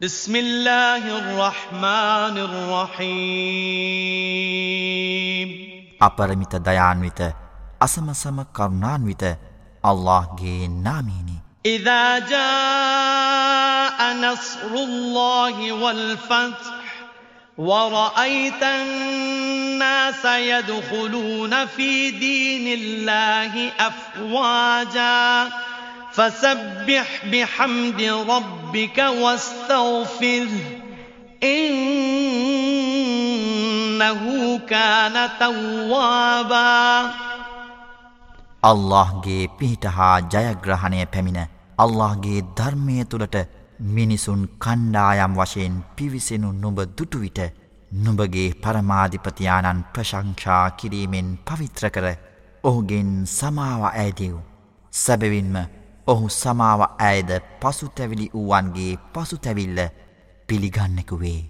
بسم الله الرحمن الرحيم අපරමිත දයාන්විත අසමසම කරුණාන්විත අල්ලාහ්ගේ නාමයෙනි إذا جاء نصر الله والفتح ورأيت الناس يدخلون في دين الله أفواجاً فسبح بحمد ربك واستغفره. إنه كان توابا. අල්لهගේ පිහිට හා ජයග්‍රහණය පැමිණ අල්لهගේ ධර්මය තුළට මිනිසුන් කණ්ඩායම් වශයෙන් පිවිසෙනු නුඹ දුටුවිට නුඹගේ පරමාධිපතියාණන් ප්‍රශංෂා කිරීමෙන් පවිත්‍ර කර ඔහුගෙන් සමාව ඇදව් සැබවින්ම ඔහු සමාව ඇයද පසුතැවිලි වූවන්ගේ පසුතැවිල්ල පිළිගන්නෙකු වේ.